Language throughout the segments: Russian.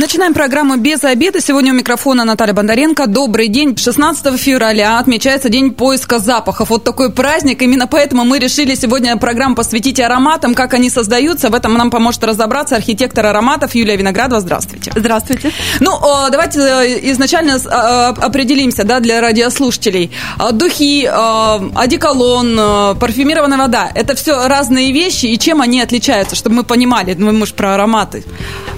Начинаем программу «Без обеда». Сегодня у микрофона Наталья Бондаренко. Добрый день. 16 февраля отмечается День поиска запахов. Вот такой праздник. Именно поэтому мы решили сегодня программу посвятить ароматам, как они создаются. В этом нам поможет разобраться архитектор ароматов Юлия Виноградова. Здравствуйте. Здравствуйте. Ну, давайте э, изначально а, определимся да, для радиослушателей. А, духи, а, одеколон, парфюмированная вода – это все разные вещи. И чем они отличаются, чтобы мы понимали? Мы, мы же про ароматы.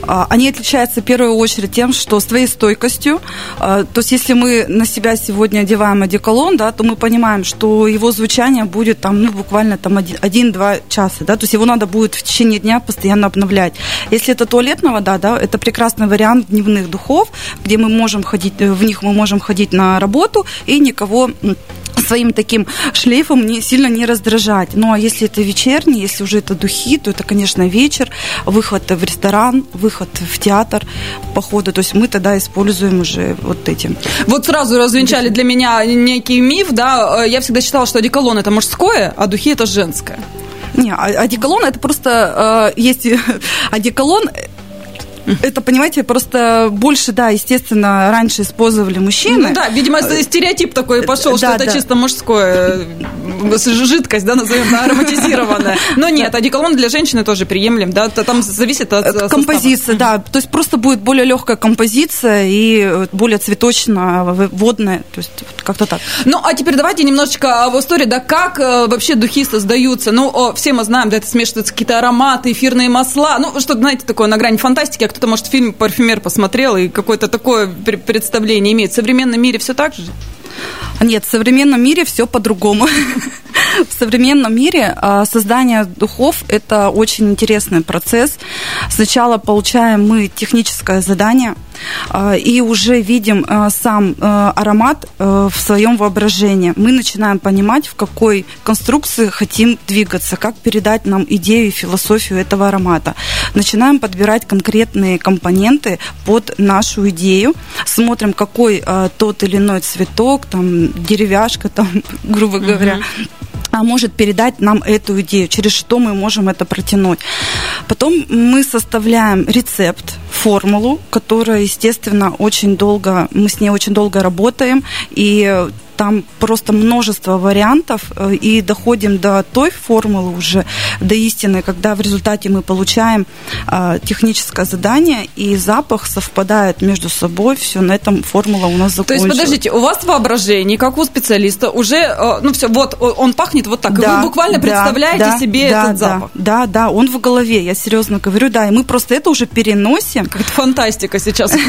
Они отличаются первую очередь тем, что своей стойкостью, то есть если мы на себя сегодня одеваем одеколон, да, то мы понимаем, что его звучание будет там, ну, буквально там 1-2 часа, да, то есть его надо будет в течение дня постоянно обновлять. Если это туалетная вода, да, это прекрасный вариант дневных духов, где мы можем ходить, в них мы можем ходить на работу и никого своим таким шлейфом не, сильно не раздражать. Ну, а если это вечерний, если уже это духи, то это, конечно, вечер, выход в ресторан, выход в театр, походы. То есть мы тогда используем уже вот эти. Вот сразу развенчали для меня некий миф, да, я всегда считала, что одеколон это мужское, а духи это женское. Не, а, одеколон это просто э, есть одеколон это, понимаете, просто больше, да, естественно, раньше использовали мужчины. Ну да, видимо, э, стереотип такой пошел, что да, это да. чисто мужское, э, жидкость, да, назовем, ароматизированная. Но нет, одеколон для женщины тоже приемлем, да, там зависит от Композиция, да, то есть просто будет более легкая композиция и более цветочная, водная, то есть как-то так. Ну, а теперь давайте немножечко в истории, да, как э, вообще духи создаются. Ну, все мы знаем, да, это смешиваются какие-то ароматы, эфирные масла, ну, что-то, знаете, такое на грани фантастики, кто-то, может, фильм «Парфюмер» посмотрел и какое-то такое представление имеет. В современном мире все так же? Нет, в современном мире все по-другому. В современном мире а, создание духов – это очень интересный процесс. Сначала получаем мы техническое задание – а, и уже видим а, сам аромат в своем воображении. Мы начинаем понимать, в какой конструкции хотим двигаться, как передать нам идею и философию этого аромата. Начинаем подбирать конкретные компоненты под нашу идею, смотрим, какой тот или иной цветок, там деревяшка, там, грубо говоря, а может передать нам эту идею, через что мы можем это протянуть. Потом мы составляем рецепт, формулу, которая, естественно, очень долго, мы с ней очень долго работаем, и там просто множество вариантов, э, и доходим до той формулы уже, до истины, когда в результате мы получаем а, техническое задание, и запах совпадает между собой, все, на этом формула у нас закончилась. То есть, подождите, у вас воображение, как у специалиста, уже, э, ну все, вот, он пахнет вот так, да, и вы буквально да, представляете да, себе да, этот запах. Да, да, он в голове, я серьезно говорю, да, и мы просто это уже переносим. Как-то фантастика сейчас.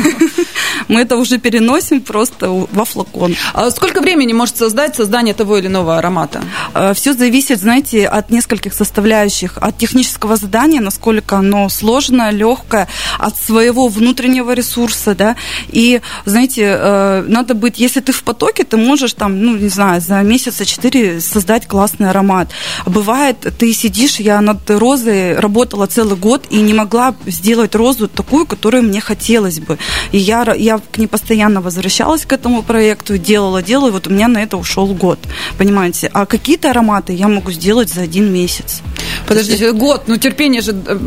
Мы это уже переносим просто во флакон. А сколько времени времени может создать создание того или иного аромата? Э, Все зависит, знаете, от нескольких составляющих. От технического задания, насколько оно сложное, легкое, от своего внутреннего ресурса, да. И, знаете, э, надо быть, если ты в потоке, ты можешь там, ну, не знаю, за месяца четыре создать классный аромат. Бывает, ты сидишь, я над розой работала целый год и не могла сделать розу такую, которую мне хотелось бы. И я, я к ней постоянно возвращалась к этому проекту, делала, делала, вот у меня на это ушел год, понимаете? А какие-то ароматы я могу сделать за один месяц. Подождите, есть... год, ну терпение же... Э,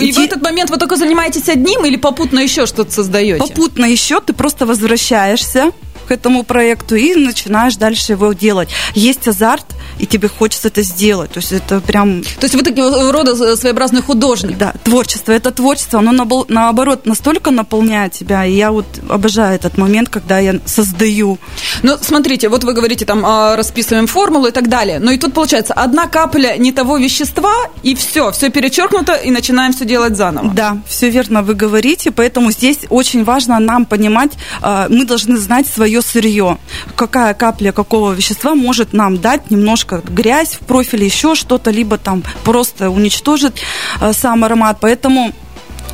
и, и в этот момент вы только занимаетесь одним или попутно еще что-то создаете? Попутно еще ты просто возвращаешься к этому проекту и начинаешь дальше его делать. Есть азарт, и тебе хочется это сделать. То есть это прям... То есть вы такие рода своеобразный художник. Да, творчество. Это творчество, оно наоборот настолько наполняет тебя. И я вот обожаю этот момент, когда я создаю. Ну, смотрите, вот вы говорите, там, а, расписываем формулу и так далее. Но и тут получается одна капля не того вещества, и все, все перечеркнуто, и начинаем все делать заново. Да, все верно вы говорите. Поэтому здесь очень важно нам понимать, а, мы должны знать свою свое сырье. Какая капля какого вещества может нам дать немножко грязь в профиле, еще что-то, либо там просто уничтожить э, сам аромат. Поэтому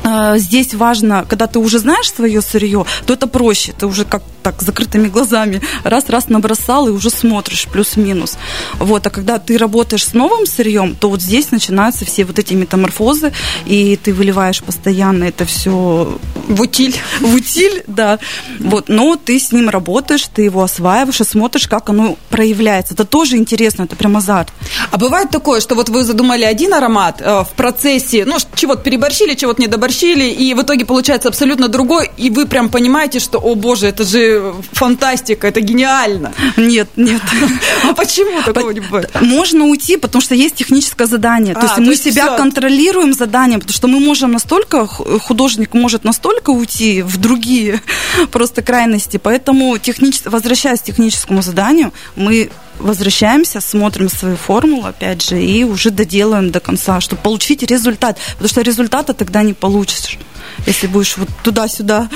э, здесь важно, когда ты уже знаешь свое сырье, то это проще. Ты уже как так закрытыми глазами, раз-раз набросал и уже смотришь плюс-минус. Вот, а когда ты работаешь с новым сырьем, то вот здесь начинаются все вот эти метаморфозы, и ты выливаешь постоянно это все в утиль. В утиль, да. Вот, но ты с ним работаешь, ты его осваиваешь и смотришь, как оно проявляется. Это тоже интересно, это прям азарт. А бывает такое, что вот вы задумали один аромат э, в процессе, ну, чего-то переборщили, чего-то недоборщили, и в итоге получается абсолютно другой, и вы прям понимаете, что, о боже, это же фантастика, это гениально. Нет, нет. А почему такого не бывает? Можно уйти, потому что есть техническое задание. То есть а, мы себя контролируем заданием, потому что мы можем настолько, художник может настолько уйти в другие просто крайности. Поэтому, возвращаясь к техническому заданию, мы возвращаемся, смотрим свою формулу, опять же, и уже доделаем до конца, чтобы получить результат. Потому что результата тогда не получишь, если будешь вот туда-сюда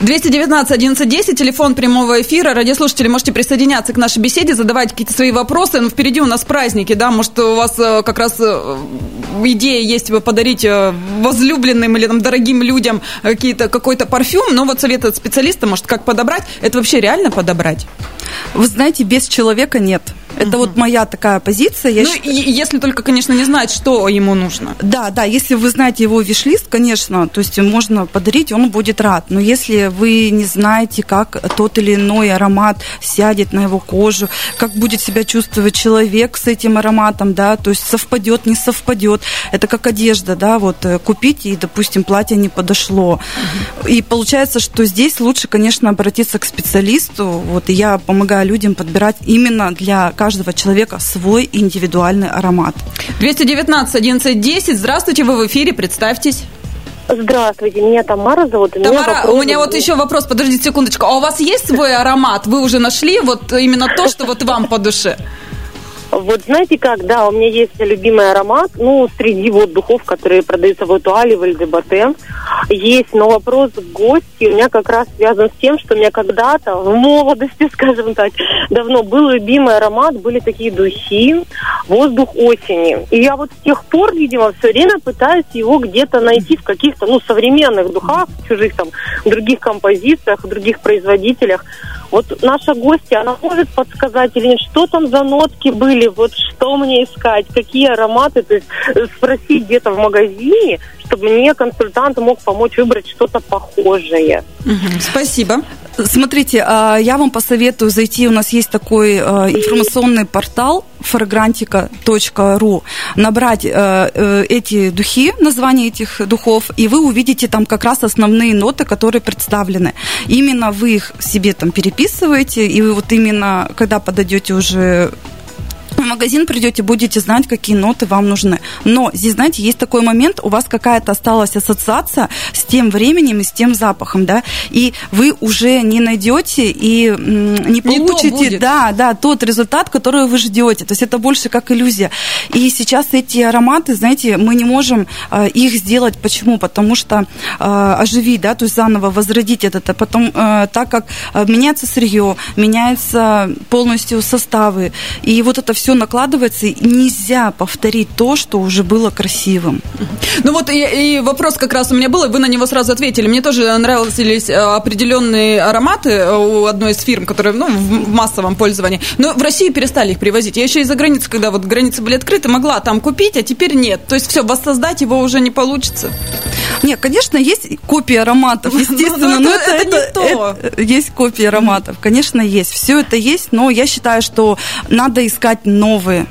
219 1110, телефон прямого эфира. Радиослушатели, можете присоединяться к нашей беседе, задавать какие-то свои вопросы. Ну, впереди у нас праздники, да, может, у вас э, как раз э, идея есть подарить э, возлюбленным или там дорогим людям какие-то, какой-то парфюм, но вот совет от специалиста, может, как подобрать. Это вообще реально подобрать? Вы знаете, без человека нет. Это угу. вот моя такая позиция. Я ну, считаю... если только, конечно, не знать, что ему нужно. Да, да, если вы знаете его виш-лист, конечно, то есть можно подарить, он будет рад. Но если вы не знаете, как тот или иной аромат сядет на его кожу, как будет себя чувствовать человек с этим ароматом, да, то есть совпадет, не совпадет. Это как одежда, да, вот э, купить и, допустим, платье не подошло. Угу. И получается, что здесь лучше, конечно, обратиться к специалисту. Вот и я помогаю людям подбирать именно для каждого человека свой индивидуальный аромат. 219 11 10. Здравствуйте, вы в эфире, представьтесь. Здравствуйте, меня Тамара зовут. Тамара, меня у меня вот еще вопрос, подождите секундочку. А у вас есть свой аромат? Вы уже нашли вот именно то, что вот вам по душе? Вот знаете как, да, у меня есть любимый аромат, ну, среди вот духов, которые продаются в Этуале, в Эльдебате, есть, но вопрос гости у меня как раз связан с тем, что у меня когда-то, в молодости, скажем так, давно был любимый аромат, были такие духи, воздух осени. И я вот с тех пор, видимо, все время пытаюсь его где-то найти в каких-то, ну, современных духах, чужих там, других композициях, других производителях. Вот наша гостья, она может подсказать или нет, что там за нотки были, вот что мне искать, какие ароматы, то есть э, спросить где-то в магазине, чтобы мне консультант мог помочь выбрать что-то похожее. Спасибо. Смотрите, а, я вам посоветую зайти, у нас есть такой а, информационный портал fragrantica.ru, набрать а, эти духи, название этих духов, и вы увидите там как раз основные ноты, которые представлены. Именно вы их себе там переписываете, и вы вот именно, когда подойдете уже в магазин придете, будете знать, какие ноты вам нужны. Но здесь, знаете, есть такой момент, у вас какая-то осталась ассоциация с тем временем и с тем запахом, да, и вы уже не найдете и не получите, не да, да, тот результат, который вы ждете. То есть это больше как иллюзия. И сейчас эти ароматы, знаете, мы не можем э, их сделать. Почему? Потому что э, оживить, да, то есть заново возродить это. Потом, э, так как меняется сырье, меняются полностью составы, и вот это все накладывается, и нельзя повторить то, что уже было красивым. Ну вот и, и вопрос как раз у меня был, и вы на него сразу ответили. Мне тоже нравились э, определенные ароматы э, у одной из фирм, которые ну, в массовом пользовании. Но в России перестали их привозить. Я еще из-за границы, когда вот границы были открыты, могла там купить, а теперь нет. То есть все, воссоздать его уже не получится. Нет, конечно, есть копии ароматов, ну, естественно, но это, это, не то. есть копии ароматов, конечно, есть. Все это есть, но я считаю, что надо искать новые,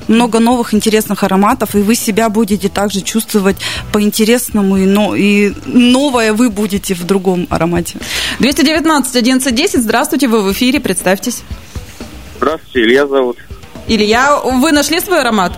много новых интересных ароматов, и вы себя будете также чувствовать по-интересному, и, но, и новое вы будете в другом аромате. 219 1110, здравствуйте, вы в эфире, представьтесь. Здравствуйте, Илья зовут. Илья, вы нашли свой аромат?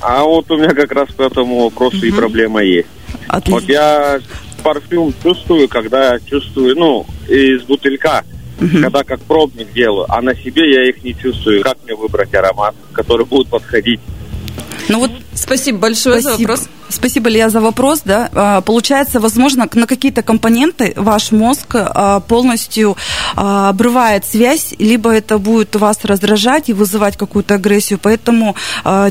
А вот у меня как раз по этому вопросу угу. и проблема есть. Отлично. Вот я парфюм чувствую, когда чувствую, ну, из бутылька угу. когда как пробник делаю, а на себе я их не чувствую. Как мне выбрать аромат, который будет подходить? Ну вот Спасибо большое Спасибо. за вопрос. Спасибо, Илья, за вопрос. Да. А, получается, возможно, на какие-то компоненты ваш мозг а, полностью а, обрывает связь, либо это будет вас раздражать и вызывать какую-то агрессию. Поэтому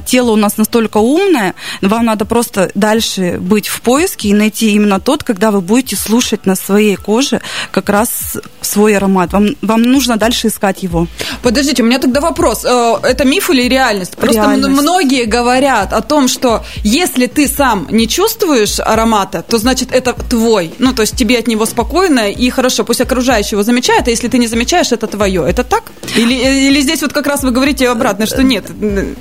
тело у нас настолько умное, вам надо просто дальше быть в поиске и найти именно тот, когда вы будете слушать на своей коже как раз свой аромат. Вам, вам нужно дальше искать его. Подождите, у меня тогда вопрос. Э, это миф или реальность? Просто реальность. многие говорят о том, что если ты сам не чувствуешь аромата, то значит это твой. Ну, то есть тебе от него спокойно и хорошо. Пусть окружающий его замечает, а если ты не замечаешь, это твое. Это так? Или, или здесь вот как раз вы говорите обратно, что нет?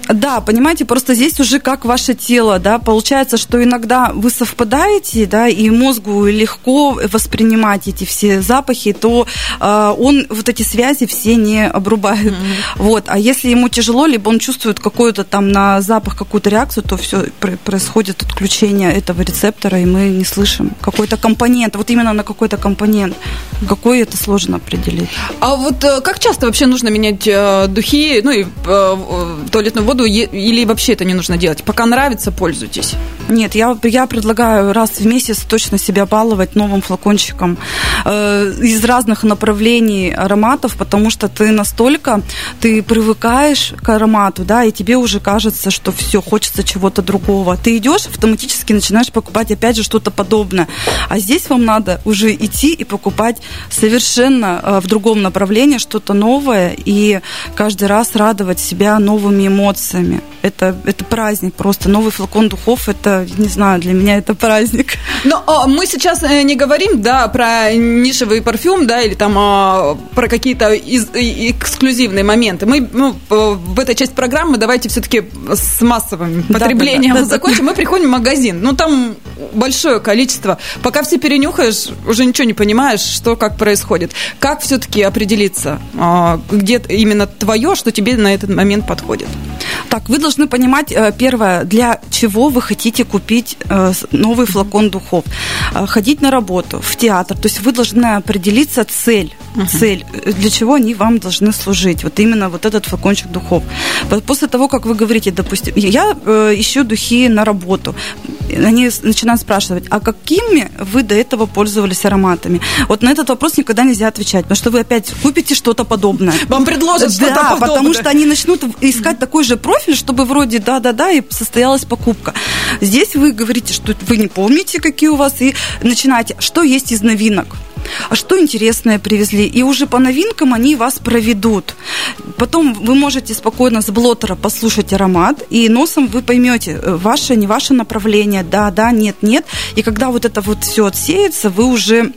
Да, понимаете, просто здесь уже как ваше тело, да, получается, что иногда вы совпадаете, да, и мозгу легко воспринимать эти все запахи, то э, он вот эти связи все не обрубает. Mm-hmm. Вот, а если ему тяжело, либо он чувствует какую-то там на запах какую-то реакцию, то все происходит отключение этого рецептора, и мы не слышим какой-то компонент, вот именно на какой-то компонент. Какой это сложно определить. А вот э, как часто вообще нужно менять э, духи, ну и э, туалетную воду, или вообще это не нужно делать? Пока нравится, пользуйтесь. Нет, я, я предлагаю раз в месяц точно себя баловать новым флакончиком э, из разных направлений ароматов, потому что ты настолько, ты привыкаешь к аромату, да, и тебе уже кажется, что все, хочется чего-то другого. Ты идешь автоматически начинаешь покупать опять же что-то подобное. А здесь вам надо уже идти и покупать совершенно э, в другом направлении что-то новое и каждый раз радовать себя новыми эмоциями. Это, это праздник просто. Новый флакон духов, это, не знаю, для меня это праздник. Но о, мы сейчас э, не говорим, да, про нишевый парфюм, да, или там о, про какие-то из, эксклюзивные моменты. Мы ну, в этой части программы давайте все-таки с массовым потреблением да, да, да, закончим. Мы приходим магазин, ну там большое количество. Пока все перенюхаешь, уже ничего не понимаешь, что как происходит. Как все-таки определиться, а, где именно твое, что тебе на этот момент подходит? Так, вы должны понимать, э, первое, для чего вы хотите купить э, новый флакон духов. Э, ходить на работу, в театр. То есть вы должны определиться цель. Uh-huh. Цель, для чего они вам должны служить. Вот именно вот этот флакончик духов. После того, как вы говорите, допустим, я ищу духи на работу, они начинают спрашивать, а какими вы до этого пользовались ароматами? Вот на этот вопрос никогда нельзя отвечать, потому что вы опять купите что-то подобное. Вам предложат что-то подобное. потому что они начнут искать такой же профиль, чтобы вроде да-да-да, и состоялась покупка. Здесь вы говорите, что вы не помните, какие у вас, и начинаете, что есть из новинок а что интересное привезли. И уже по новинкам они вас проведут. Потом вы можете спокойно с блотера послушать аромат, и носом вы поймете, э, ваше, не ваше направление, да, да, нет, нет. И когда вот это вот все отсеется, вы уже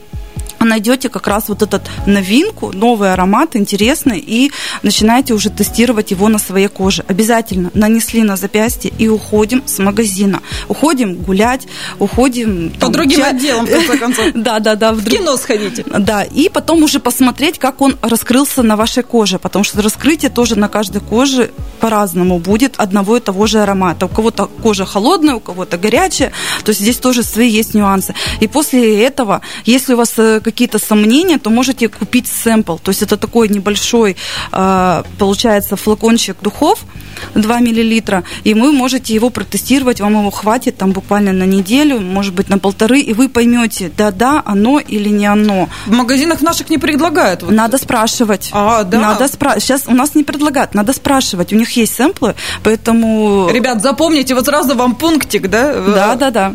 найдете как раз вот этот новинку, новый аромат, интересный, и начинаете уже тестировать его на своей коже. Обязательно нанесли на запястье и уходим с магазина. Уходим гулять, уходим... По там, другим чай... отделам, в конце концов. Да, да, да. В кино сходите. Да, и потом уже посмотреть, как он раскрылся на вашей коже, потому что раскрытие тоже на каждой коже по-разному будет одного и того же аромата. У кого-то кожа холодная, у кого-то горячая, то есть здесь тоже свои есть нюансы. И после этого, если у вас э, какие-то сомнения, то можете купить сэмпл. То есть это такой небольшой, а, получается, флакончик духов, 2 миллилитра, и вы можете его протестировать, вам его хватит там буквально на неделю, может быть, на полторы, и вы поймете, да-да, оно или не оно. В магазинах наших не предлагают? Вот. Надо спрашивать. А, да? Надо спрашивать. Сейчас у нас не предлагают, надо спрашивать. У них есть сэмплы, поэтому... Ребят, запомните, вот сразу вам пунктик, да? Да-да-да.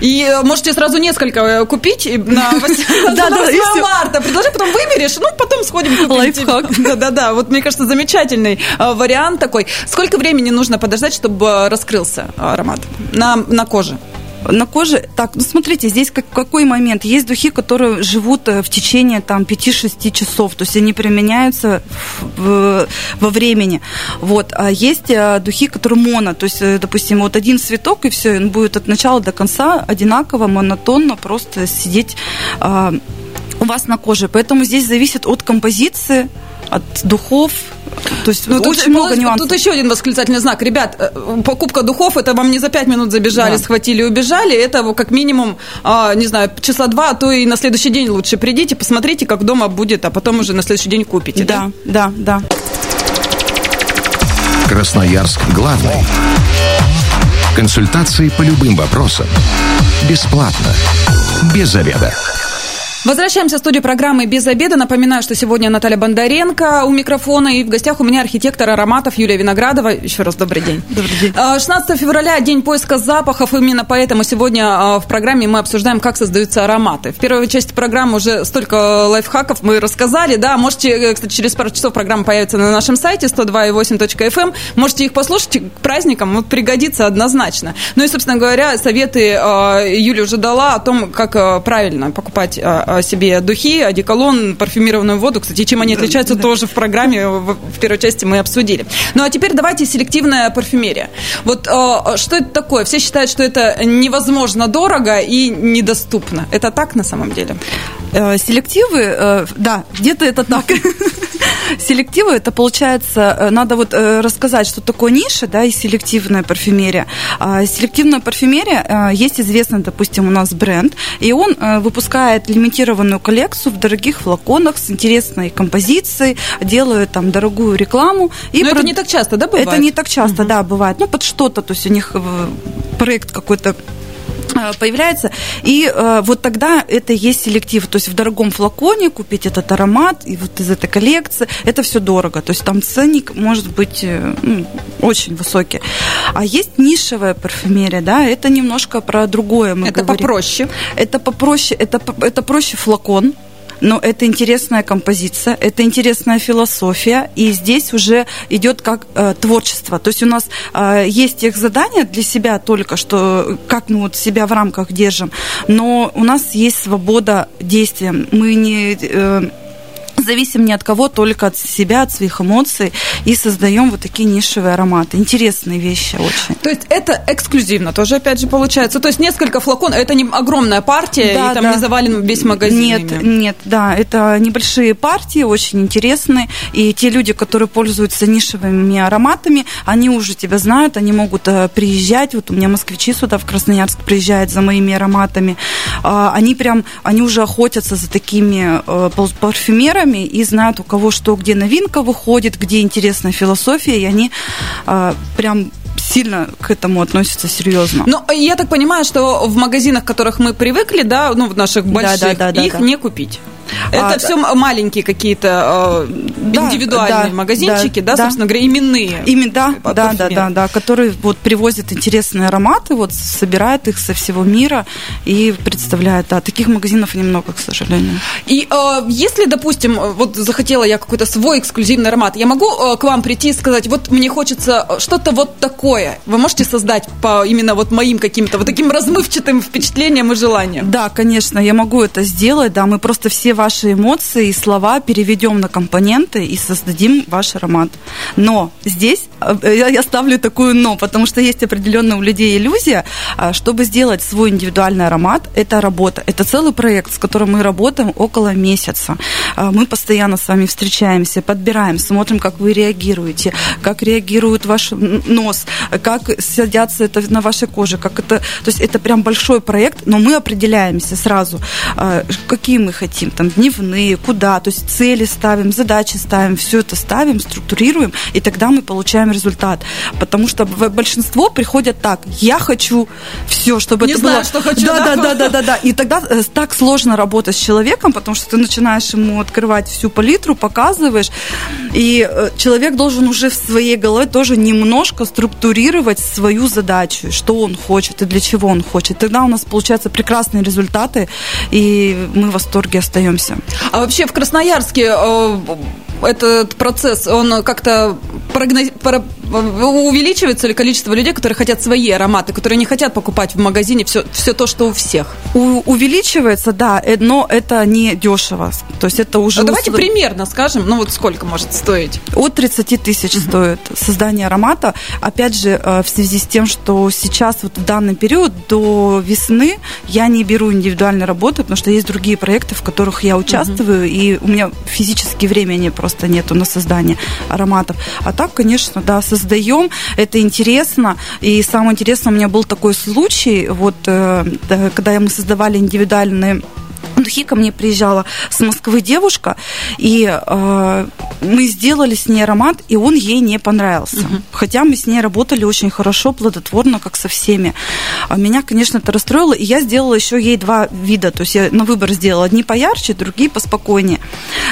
И э, можете сразу несколько э, купить на 8 марта. Предложи, потом выберешь, ну, потом сходим купим. Лайфхак. Да-да-да, вот мне кажется, замечательный э, вариант такой. Сколько времени нужно подождать, чтобы раскрылся аромат на, на коже? На коже, так, ну смотрите, здесь как, какой момент? Есть духи, которые живут э, в течение там 5-6 часов, то есть они применяются в, во времени. Вот. А есть э, духи, которые моно, то есть, э, допустим, вот один цветок, и все, он будет от начала до конца одинаково, монотонно просто сидеть а, у вас на коже. Поэтому здесь зависит от композиции, от духов, то есть ну, очень тут, много нюансов. Тут еще один восклицательный знак. Ребят, э, покупка духов, это вам не за пять минут забежали, да. схватили и убежали. Это как минимум, а, не знаю, часа два, а то и на следующий день лучше придите, посмотрите, как дома будет, а потом уже на следующий день купите. Да, да, да. да. Красноярск главный. Консультации по любым вопросам. Бесплатно. Без заведа. Возвращаемся в студию программы «Без обеда». Напоминаю, что сегодня Наталья Бондаренко у микрофона, и в гостях у меня архитектор ароматов Юлия Виноградова. Еще раз добрый день. Добрый день. 16 а, февраля – день поиска запахов. Именно поэтому сегодня а, в программе мы обсуждаем, как создаются ароматы. В первой части программы уже столько лайфхаков мы рассказали. Да, можете, э, кстати, через пару часов программа появится на нашем сайте 102.8.fm. Эм. Можете их послушать к праздникам, вот пригодится однозначно. Ну и, собственно говоря, советы а, Юля уже дала о том, как правильно покупать себе духи, одеколон, парфюмированную воду. Кстати, чем они отличаются, да, тоже в программе в, в первой части мы обсудили. Ну а теперь давайте селективная парфюмерия. Вот э, что это такое? Все считают, что это невозможно дорого и недоступно. Это так на самом деле? Э, селективы, э, да, где-то это так. Селективы, это получается, э, надо вот рассказать, что такое ниша, да, и селективная парфюмерия. А селективная парфюмерия, есть известный, допустим, у нас бренд, и он выпускает лимитированную коллекцию в дорогих флаконах с интересной композицией, делает там дорогую рекламу. И Но про... это не так часто, да, бывает? Это не так часто, угу. да, бывает. Ну, под что-то, то есть у них проект какой-то Э, появляется. И э, вот тогда это есть селектив. То есть в дорогом флаконе купить этот аромат, и вот из этой коллекции, это все дорого. То есть там ценник может быть э, ну, очень высокий. А есть нишевая парфюмерия, да, это немножко про другое мы Это говорим. попроще. Это попроще, это, это проще флакон, но это интересная композиция, это интересная философия, и здесь уже идет как э, творчество. То есть у нас э, есть их задания для себя только, что как мы вот себя в рамках держим, но у нас есть свобода действия. Мы не... Э, зависим не от кого, только от себя, от своих эмоций и создаем вот такие нишевые ароматы. Интересные вещи очень. То есть это эксклюзивно тоже, опять же, получается? То есть несколько флаконов, это не огромная партия, да, и там да. не завален весь магазин? Нет, ими. нет, да, это небольшие партии, очень интересные, и те люди, которые пользуются нишевыми ароматами, они уже тебя знают, они могут э, приезжать, вот у меня москвичи сюда в Красноярск приезжают за моими ароматами, а, они прям, они уже охотятся за такими э, парфюмерами, программе и знают, у кого что, где новинка выходит, где интересная философия, и они а, прям сильно к этому относятся серьезно. Но я так понимаю, что в магазинах, в которых мы привыкли, да, ну, в наших больших, да, да, да, их да, не купить. Это а, все маленькие какие-то э, да, индивидуальные да, магазинчики, да, да, собственно говоря, именные. Ими, да, да, да, да, да, которые вот привозят интересные ароматы, вот собирают их со всего мира и представляют. Да, таких магазинов немного, к сожалению. И э, если, допустим, вот захотела я какой-то свой эксклюзивный аромат, я могу э, к вам прийти и сказать, вот мне хочется что-то вот такое. Вы можете создать по именно вот моим каким-то вот таким размывчатым впечатлениям и желаниям? Да, конечно, я могу это сделать, да, мы просто все ваши эмоции и слова переведем на компоненты и создадим ваш аромат. Но здесь э, я ставлю такую но, потому что есть определенная у людей иллюзия, а, чтобы сделать свой индивидуальный аромат, это работа, это целый проект, с которым мы работаем около месяца. А, мы постоянно с вами встречаемся, подбираем, смотрим, как вы реагируете, как реагирует ваш нос, как садятся это на вашей коже, как это, то есть это прям большой проект, но мы определяемся сразу, а, какие мы хотим, там дневные, куда, то есть цели ставим, задачи ставим, все это ставим, структурируем, и тогда мы получаем результат. Потому что большинство приходят так, я хочу все, чтобы Не это знаю, было... что хочу, да, да, да, да, да, да. И тогда э, так сложно работать с человеком, потому что ты начинаешь ему открывать всю палитру, показываешь, и э, человек должен уже в своей голове тоже немножко структурировать свою задачу, что он хочет и для чего он хочет. Тогда у нас получаются прекрасные результаты, и мы в восторге остаемся. А вообще в Красноярске э, этот процесс, он как-то прогноз... увеличивается ли количество людей, которые хотят свои ароматы, которые не хотят покупать в магазине все, все то, что у всех? У, увеличивается, да, э, но это не дешево. То есть это уже... А давайте примерно скажем, ну вот сколько может стоить? От 30 тысяч угу. стоит создание аромата. Опять же, э, в связи с тем, что сейчас вот в данный период до весны я не беру индивидуальной работы, потому что есть другие проекты, в которых я участвую, угу. и у меня физически времени просто просто нету на создание ароматов. А так, конечно, да, создаем, это интересно. И самое интересное, у меня был такой случай, вот, э, когда мы создавали индивидуальные духи ко мне приезжала с Москвы девушка, и э, мы сделали с ней аромат, и он ей не понравился. Угу. Хотя мы с ней работали очень хорошо, плодотворно, как со всеми. А меня, конечно, это расстроило, и я сделала еще ей два вида. То есть я на выбор сделала одни поярче, другие поспокойнее.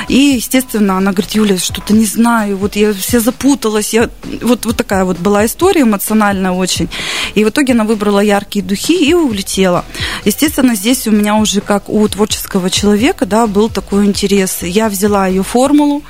И, естественно, она говорит, Юля, что-то не знаю, вот я вся запуталась. Я... Вот, вот такая вот была история эмоциональная очень. И в итоге она выбрала яркие духи и улетела. Естественно, здесь у меня уже как у творческого человека, да, был такой интерес. Я взяла ее формулу,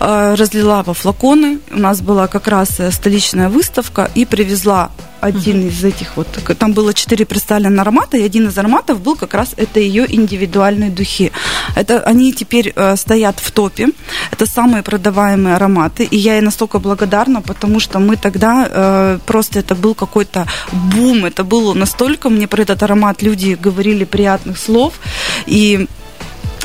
э, разлила во флаконы. У нас была как раз э, столичная выставка и привезла один из этих вот, там было четыре представленных аромата, и один из ароматов был как раз это ее индивидуальные духи. Это они теперь э, стоят в топе. Это самые продаваемые ароматы, и я ей настолько благодарна, потому что мы тогда э, просто это был какой-то бум, это было настолько мне про этот аромат люди говорили приятных слов, и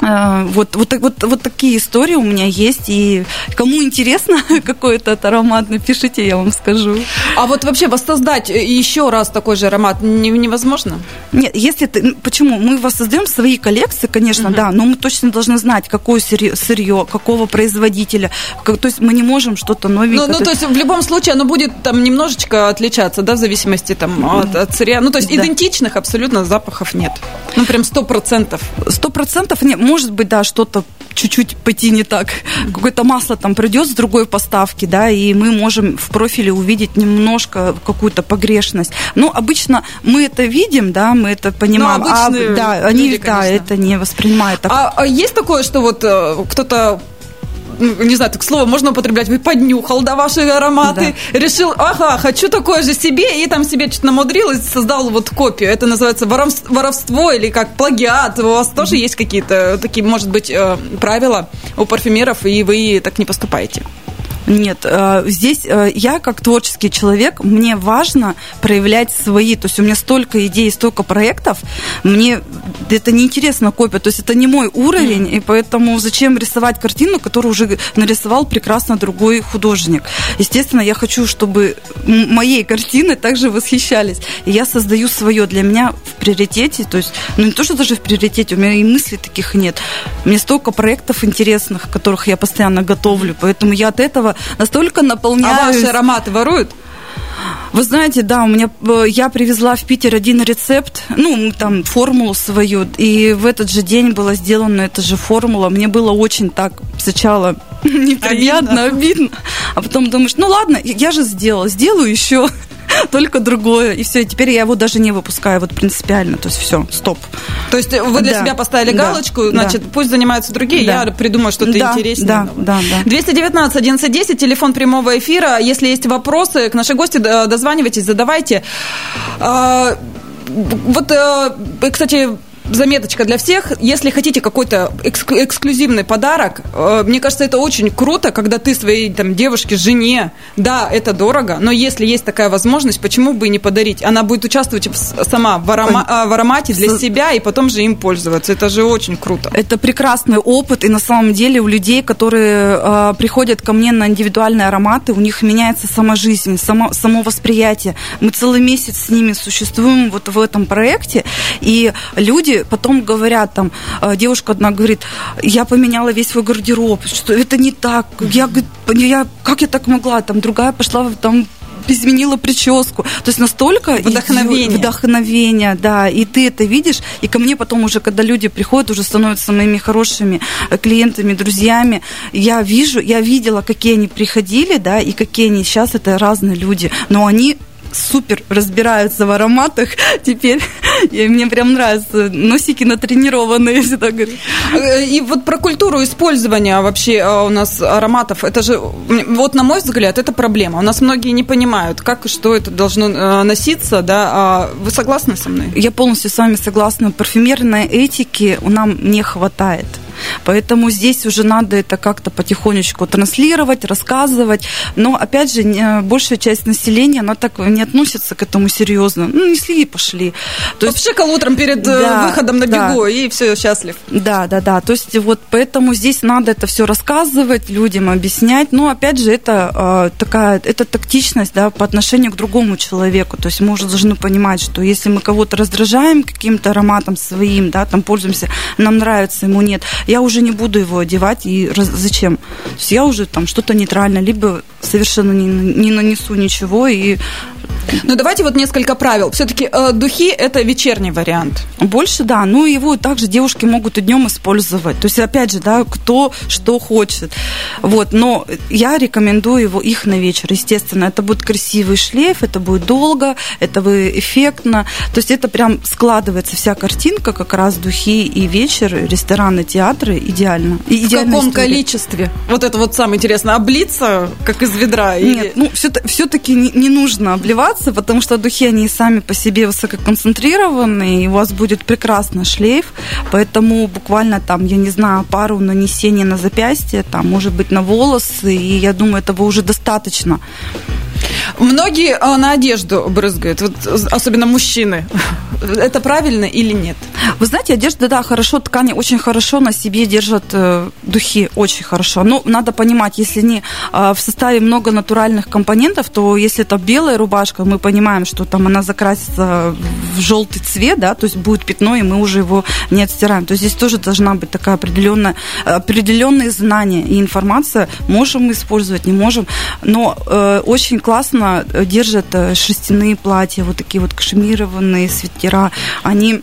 вот, вот, вот, вот такие истории у меня есть. И кому интересно какой этот аромат, напишите, я вам скажу. А вот вообще воссоздать еще раз такой же аромат невозможно? Нет, если ты... Почему? Мы воссоздаем свои коллекции, конечно, угу. да, но мы точно должны знать, какое сырье, сырье какого производителя. Как, то есть мы не можем что-то новенькое... Ну, ну, то есть в любом случае оно будет там немножечко отличаться, да, в зависимости там от, от сырья. Ну, то есть да. идентичных абсолютно запахов нет. Ну, прям сто процентов. Сто процентов нет может быть, да, что-то чуть-чуть пойти не так. Какое-то масло там придет с другой поставки, да, и мы можем в профиле увидеть немножко какую-то погрешность. Но обычно мы это видим, да, мы это понимаем. Но а, да, они люди, да, это не воспринимают. Так. А, а есть такое, что вот э, кто-то ну, не знаю, так слово можно употреблять, вы поднюхал, да, ваши ароматы, да. решил, ага, хочу такое же себе, и там себе что-то намудрил и создал вот копию. Это называется воровство, воровство или как плагиат. У вас тоже есть какие-то такие, может быть, э, правила у парфюмеров, и вы так не поступаете? Нет, э, здесь э, я как творческий человек, мне важно проявлять свои, то есть у меня столько идей, столько проектов, мне это неинтересно копия, то есть это не мой уровень, и поэтому зачем рисовать картину, которую уже нарисовал прекрасно другой художник. Естественно, я хочу, чтобы моей картины также восхищались, и я создаю свое. Для меня в приоритете, то есть, ну не то, что даже в приоритете, у меня и мыслей таких нет, мне столько проектов интересных, которых я постоянно готовлю, поэтому я от этого настолько наполняюсь. А ваши ароматы воруют? Вы знаете, да, у меня э, я привезла в Питер один рецепт, ну, там формулу свою, и в этот же день была сделана эта же формула. Мне было очень так сначала неприятно, обидно, обидно. а потом думаешь, ну ладно, я же сделала, сделаю еще. только другое. И все, и теперь я его даже не выпускаю, вот принципиально. То есть все, стоп. То есть вы для да. себя поставили галочку, да. значит, да. пусть занимаются другие, да. я придумаю что-то да. интереснее. Да, да, да. 219 1110, телефон прямого эфира. Если есть вопросы к нашей гости, дозванивайтесь, задавайте. А, вот, э, кстати, заметочка для всех. Если хотите какой-то экск- эксклюзивный подарок, э, мне кажется, это очень круто, когда ты своей там, девушке, жене, да, это дорого, но если есть такая возможность, почему бы и не подарить? Она будет участвовать в, сама в, арома- э, в аромате для себя и потом же им пользоваться. Это же очень круто. Это прекрасный опыт, и на самом деле у людей, которые э, приходят ко мне на индивидуальные ароматы, у них меняется сама жизнь, само, само восприятие. Мы целый месяц с ними существуем вот в этом проекте, и люди потом говорят, там, э, девушка одна говорит, я поменяла весь свой гардероб, что это не так, я, я, как я так могла, там, другая пошла там изменила прическу. То есть настолько вдохновение. вдохновение, да. И ты это видишь. И ко мне потом уже, когда люди приходят, уже становятся моими хорошими э, клиентами, друзьями, я вижу, я видела, какие они приходили, да, и какие они сейчас, это разные люди. Но они супер разбираются в ароматах теперь. И мне прям нравятся носики натренированные, если так говорить. И вот про культуру использования вообще а, у нас ароматов, это же, вот на мой взгляд, это проблема. У нас многие не понимают, как и что это должно а, носиться, да. А вы согласны со мной? Я полностью с вами согласна. Парфюмерной этики нам не хватает. Поэтому здесь уже надо это как-то потихонечку транслировать, рассказывать. Но, опять же, большая часть населения, она так не относится к этому серьезно. Ну, несли и пошли. То есть... Попшикал утром перед э, да, выходом на бегу, да. и все, счастлив. Да, да, да. То есть вот поэтому здесь надо это все рассказывать, людям объяснять. Но, опять же, это э, такая, это тактичность, да, по отношению к другому человеку. То есть мы уже должны понимать, что если мы кого-то раздражаем каким-то ароматом своим, да, там пользуемся, нам нравится, ему нет, я уже не буду его одевать, и раз, зачем? То есть я уже там что-то нейтральное, либо совершенно не, не нанесу ничего, и ну, давайте вот несколько правил. Все-таки э, духи – это вечерний вариант. Больше, да. Ну, его также девушки могут и днем использовать. То есть, опять же, да, кто что хочет. Вот, но я рекомендую его, их на вечер, естественно. Это будет красивый шлейф, это будет долго, это будет эффектно. То есть, это прям складывается вся картинка, как раз духи и вечер, рестораны, театры идеально. И В каком история. количестве? Вот это вот самое интересное. Облиться, как из ведра? Нет, или... ну, все-таки не, не нужно обливаться одеваться, потому что духи, они сами по себе высококонцентрированные, и у вас будет прекрасный шлейф, поэтому буквально там, я не знаю, пару нанесений на запястье, там, может быть, на волосы, и я думаю, этого уже достаточно. Многие а, на одежду брызгают, вот, особенно мужчины. Это правильно или нет? Вы знаете, одежда, да, хорошо, ткани очень хорошо на себе держат э, духи, очень хорошо. Но надо понимать, если не э, в составе много натуральных компонентов, то если это белая рубашка, мы понимаем, что там она закрасится в желтый цвет, да, то есть будет пятно, и мы уже его не отстираем. То есть здесь тоже должна быть такая определенная, определенные знания и информация. Можем мы использовать, не можем. Но э, очень классно держат э, шерстяные платья, вот такие вот кашемированные свитера. Они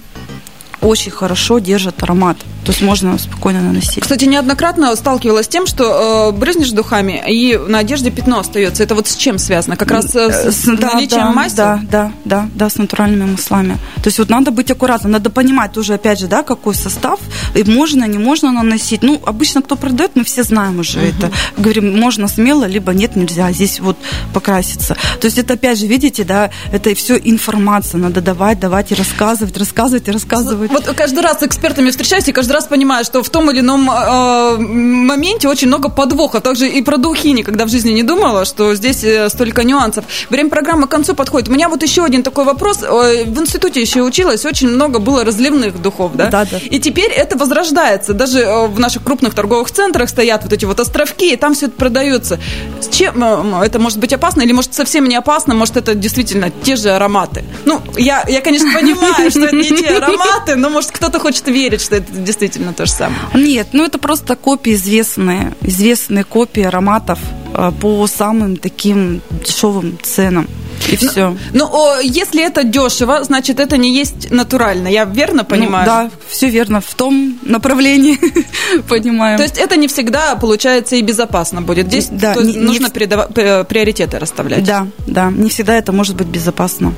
очень хорошо держат аромат. То есть можно спокойно наносить. Кстати, неоднократно сталкивалась с тем, что э, брызнешь духами, и на одежде пятно остается. Это вот с чем связано? Как раз э, с, с да, наличием да, масел? Да, да, да, да, с натуральными маслами. То есть вот надо быть аккуратным, надо понимать тоже, опять же, да, какой состав, и можно, не можно наносить. Ну, обычно кто продает, мы все знаем уже угу. это. Говорим, можно смело, либо нет, нельзя. Здесь вот покраситься. То есть это, опять же, видите, да, это все информация. Надо давать, давать и рассказывать, рассказывать и рассказывать. Вот каждый раз с экспертами встречаюсь, и каждый каждый раз понимаю, что в том или ином э, моменте очень много подвоха. Также и про духи никогда в жизни не думала, что здесь э, столько нюансов. Время программы к концу подходит. У меня вот еще один такой вопрос. В институте еще училась, очень много было разливных духов, да? Да, да. И теперь это возрождается. Даже э, в наших крупных торговых центрах стоят вот эти вот островки, и там все это продается. С чем э, это может быть опасно? Или может совсем не опасно? Может это действительно те же ароматы? Ну, я, я конечно, понимаю, что это не те ароматы, но может кто-то хочет верить, что это действительно действительно то же самое? Нет, ну это просто копии известные, известные копии ароматов э, по самым таким дешевым ценам. И все. Ну, ну если это дешево, значит, это не есть натурально. Я верно ну, понимаю? Ну, да, все верно. В том направлении понимаю. То есть это не всегда получается и безопасно будет. Здесь да, не, нужно не... Передав... приоритеты расставлять. Да, да. Не всегда это может быть безопасно.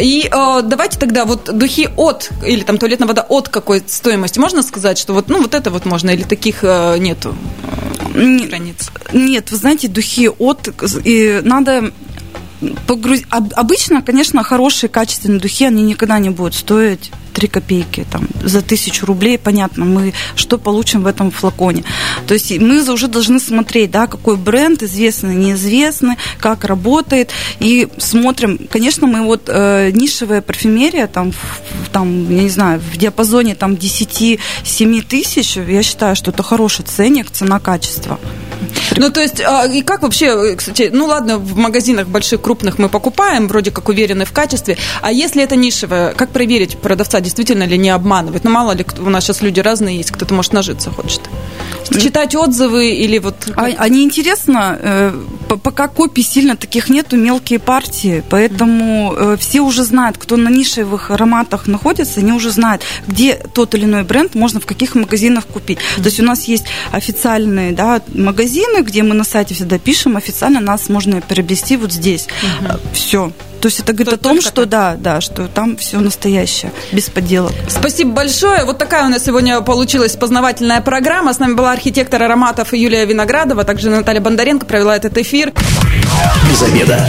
И э, давайте тогда вот духи от или там туалетная вода от какой стоимости можно сказать, что вот ну вот это вот можно или таких э, нету э, границ? Нет, вы знаете, духи от и надо погруз... Обычно, конечно, хорошие качественные духи, они никогда не будут стоить 3 копейки там, за тысячу рублей, понятно, мы что получим в этом флаконе. То есть мы уже должны смотреть, да, какой бренд, известный, неизвестный, как работает, и смотрим, конечно, мы вот э, нишевая парфюмерия, там, в, там, я не знаю, в диапазоне там 10-7 тысяч, я считаю, что это хороший ценник, цена-качество. Ну, то есть, а, и как вообще, кстати, ну ладно, в магазинах больших, крупных мы покупаем, вроде как уверены в качестве, а если это нишевое, как проверить продавца действительно ли не обманывает? Ну, мало ли, у нас сейчас люди разные есть, кто-то, может, нажиться хочет. Читать отзывы или вот... А, они интересно, э, пока копий сильно таких нету, мелкие партии, поэтому э, все уже знают, кто на нишевых ароматах находится, они уже знают, где тот или иной бренд можно в каких магазинах купить. То есть у нас есть официальные да, магазины, где мы на сайте всегда пишем, официально нас можно приобрести вот здесь. Угу. Все. То есть это говорит Тут о том, что так. да, да, что там все настоящее, без подделок. Спасибо большое. Вот такая у нас сегодня получилась познавательная программа. С нами была архитектор ароматов Юлия Виноградова, также Наталья Бондаренко провела этот эфир. Без обеда.